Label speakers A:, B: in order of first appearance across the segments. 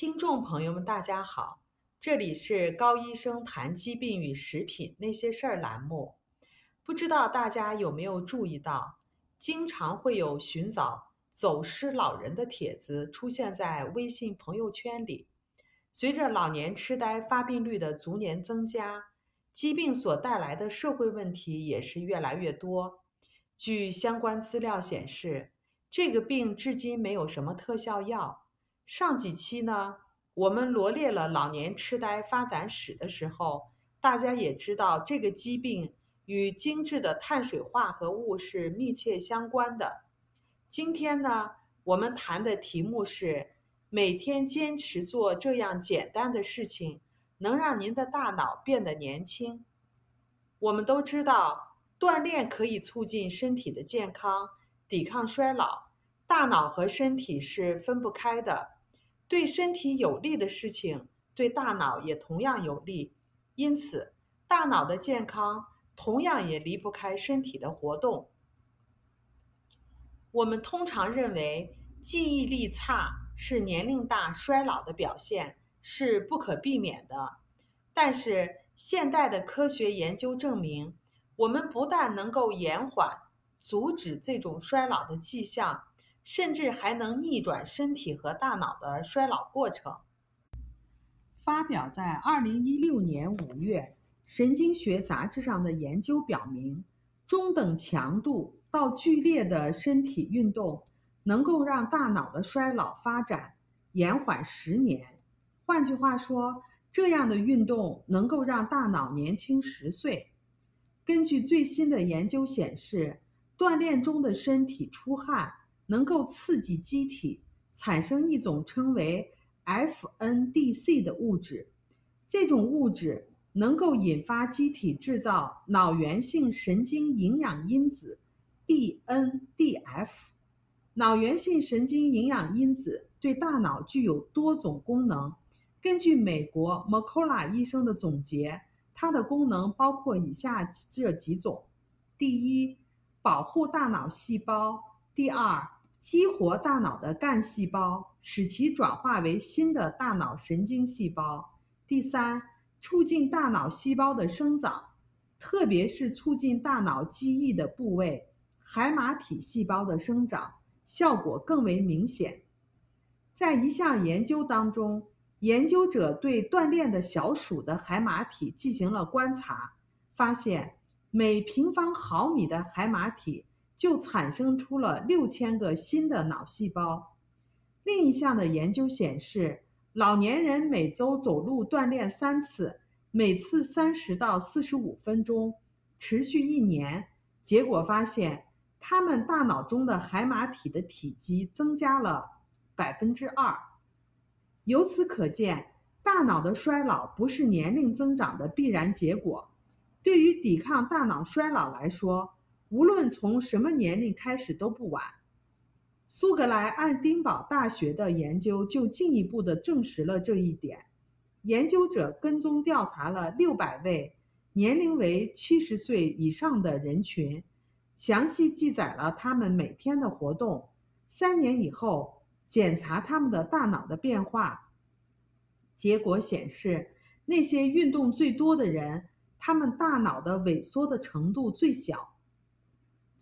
A: 听众朋友们，大家好，这里是高医生谈疾病与食品那些事儿栏目。不知道大家有没有注意到，经常会有寻找走失老人的帖子出现在微信朋友圈里。随着老年痴呆发病率的逐年增加，疾病所带来的社会问题也是越来越多。据相关资料显示，这个病至今没有什么特效药。上几期呢，我们罗列了老年痴呆发展史的时候，大家也知道这个疾病与精致的碳水化合物是密切相关的。今天呢，我们谈的题目是：每天坚持做这样简单的事情，能让您的大脑变得年轻。我们都知道，锻炼可以促进身体的健康，抵抗衰老。大脑和身体是分不开的。对身体有利的事情，对大脑也同样有利。因此，大脑的健康同样也离不开身体的活动。我们通常认为记忆力差是年龄大衰老的表现，是不可避免的。但是，现代的科学研究证明，我们不但能够延缓、阻止这种衰老的迹象。甚至还能逆转身体和大脑的衰老过程。发表在二零一六年五月《神经学》杂志上的研究表明，中等强度到剧烈的身体运动能够让大脑的衰老发展延缓十年。换句话说，这样的运动能够让大脑年轻十岁。根据最新的研究显示，锻炼中的身体出汗。能够刺激机体产生一种称为 FNDC 的物质，这种物质能够引发机体制造脑源性神经营养因子 BNDF。脑源性神经营养因子对大脑具有多种功能。根据美国 m c c o l a 医生的总结，它的功能包括以下这几种：第一，保护大脑细胞；第二，激活大脑的干细胞，使其转化为新的大脑神经细胞。第三，促进大脑细胞的生长，特别是促进大脑记忆的部位海马体细胞的生长，效果更为明显。在一项研究当中，研究者对锻炼的小鼠的海马体进行了观察，发现每平方毫米的海马体。就产生出了六千个新的脑细胞。另一项的研究显示，老年人每周走路锻炼三次，每次三十到四十五分钟，持续一年，结果发现他们大脑中的海马体的体积增加了百分之二。由此可见，大脑的衰老不是年龄增长的必然结果。对于抵抗大脑衰老来说，无论从什么年龄开始都不晚。苏格兰爱丁堡大学的研究就进一步的证实了这一点。研究者跟踪调查了六百位年龄为七十岁以上的人群，详细记载了他们每天的活动。三年以后，检查他们的大脑的变化。结果显示，那些运动最多的人，他们大脑的萎缩的程度最小。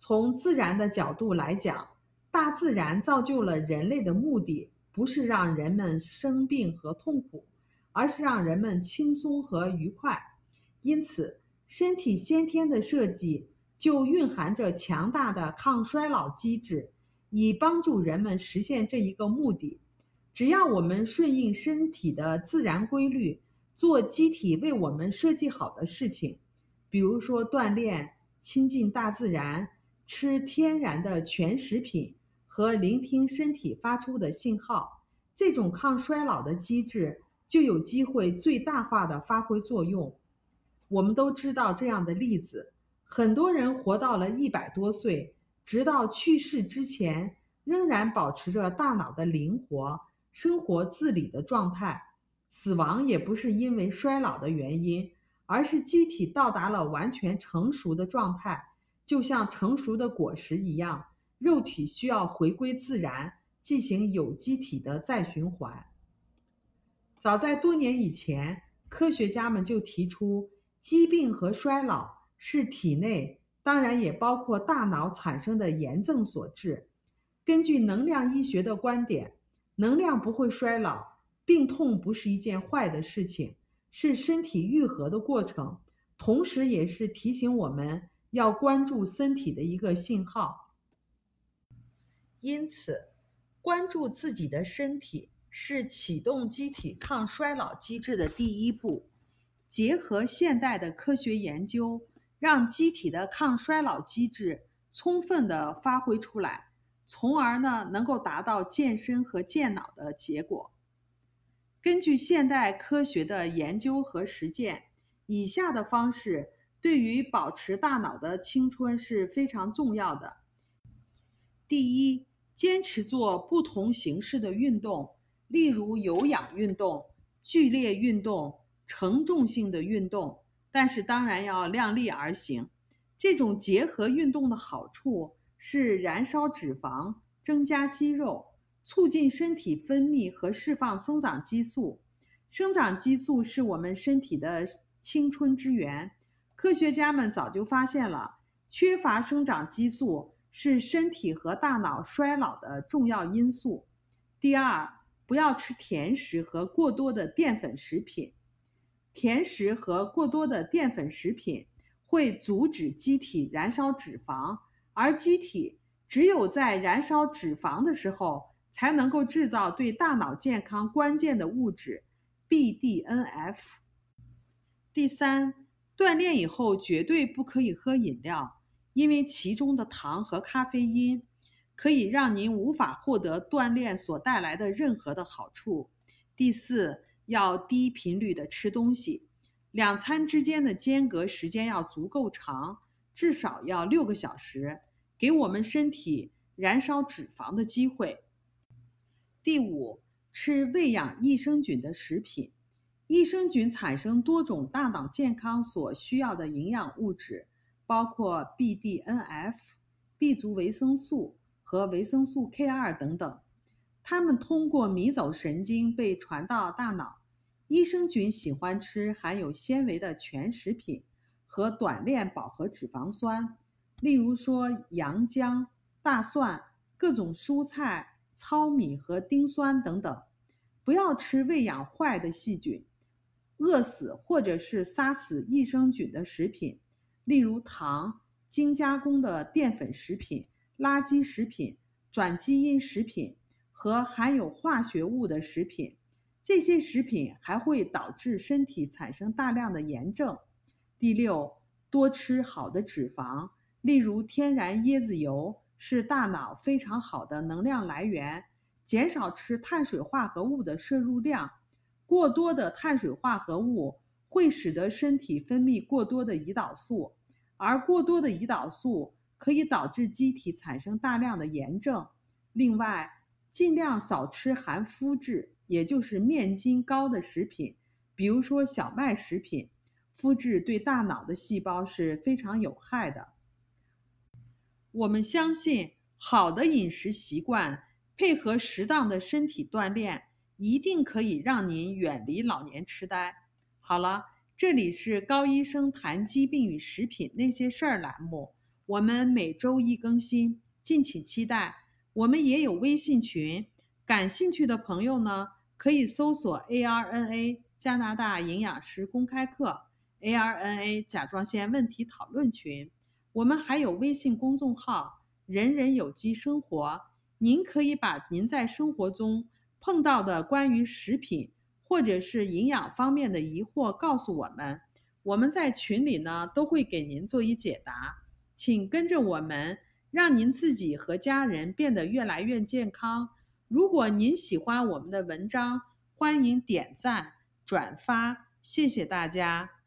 A: 从自然的角度来讲，大自然造就了人类的目的不是让人们生病和痛苦，而是让人们轻松和愉快。因此，身体先天的设计就蕴含着强大的抗衰老机制，以帮助人们实现这一个目的。只要我们顺应身体的自然规律，做机体为我们设计好的事情，比如说锻炼、亲近大自然。吃天然的全食品和聆听身体发出的信号，这种抗衰老的机制就有机会最大化的发挥作用。我们都知道这样的例子：很多人活到了一百多岁，直到去世之前，仍然保持着大脑的灵活、生活自理的状态。死亡也不是因为衰老的原因，而是机体到达了完全成熟的状态。就像成熟的果实一样，肉体需要回归自然，进行有机体的再循环。早在多年以前，科学家们就提出，疾病和衰老是体内，当然也包括大脑产生的炎症所致。根据能量医学的观点，能量不会衰老，病痛不是一件坏的事情，是身体愈合的过程，同时也是提醒我们要关注身体的一个信号。因此，关注自己的身体。是启动机体抗衰老机制的第一步。结合现代的科学研究，让机体的抗衰老机制充分的发挥出来，从而呢能够达到健身和健脑的结果。根据现代科学的研究和实践，以下的方式对于保持大脑的青春是非常重要的。第一，坚持做不同形式的运动。例如有氧运动、剧烈运动、承重性的运动，但是当然要量力而行。这种结合运动的好处是燃烧脂肪、增加肌肉、促进身体分泌和释放生长激素。生长激素是我们身体的青春之源。科学家们早就发现了，缺乏生长激素是身体和大脑衰老的重要因素。第二。不要吃甜食和过多的淀粉食品。甜食和过多的淀粉食品会阻止机体燃烧脂肪，而机体只有在燃烧脂肪的时候，才能够制造对大脑健康关键的物质 BDNF。第三，锻炼以后绝对不可以喝饮料，因为其中的糖和咖啡因。可以让您无法获得锻炼所带来的任何的好处。第四，要低频率的吃东西，两餐之间的间隔时间要足够长，至少要六个小时，给我们身体燃烧脂肪的机会。第五，吃喂养益生菌的食品，益生菌产生多种大脑健康所需要的营养物质，包括 BDNF、B 族维生素。和维生素 K2 等等，它们通过迷走神经被传到大脑。益生菌喜欢吃含有纤维的全食品和短链饱和脂肪酸，例如说洋姜、大蒜、各种蔬菜、糙米和丁酸等等。不要吃喂养坏的细菌、饿死或者是杀死益生菌的食品，例如糖、精加工的淀粉食品。垃圾食品、转基因食品和含有化学物的食品，这些食品还会导致身体产生大量的炎症。第六，多吃好的脂肪，例如天然椰子油是大脑非常好的能量来源。减少吃碳水化合物的摄入量，过多的碳水化合物会使得身体分泌过多的胰岛素，而过多的胰岛素。可以导致机体产生大量的炎症。另外，尽量少吃含麸质，也就是面筋高的食品，比如说小麦食品。麸质对大脑的细胞是非常有害的。我们相信，好的饮食习惯配合适当的身体锻炼，一定可以让您远离老年痴呆。好了，这里是高医生谈疾病与食品那些事儿栏目。我们每周一更新，敬请期待。我们也有微信群，感兴趣的朋友呢，可以搜索 ARNA 加拿大营养师公开课，ARNA 甲状腺问题讨论群。我们还有微信公众号“人人有机生活”，您可以把您在生活中碰到的关于食品或者是营养方面的疑惑告诉我们，我们在群里呢都会给您做一解答。请跟着我们，让您自己和家人变得越来越健康。如果您喜欢我们的文章，欢迎点赞转发，谢谢大家。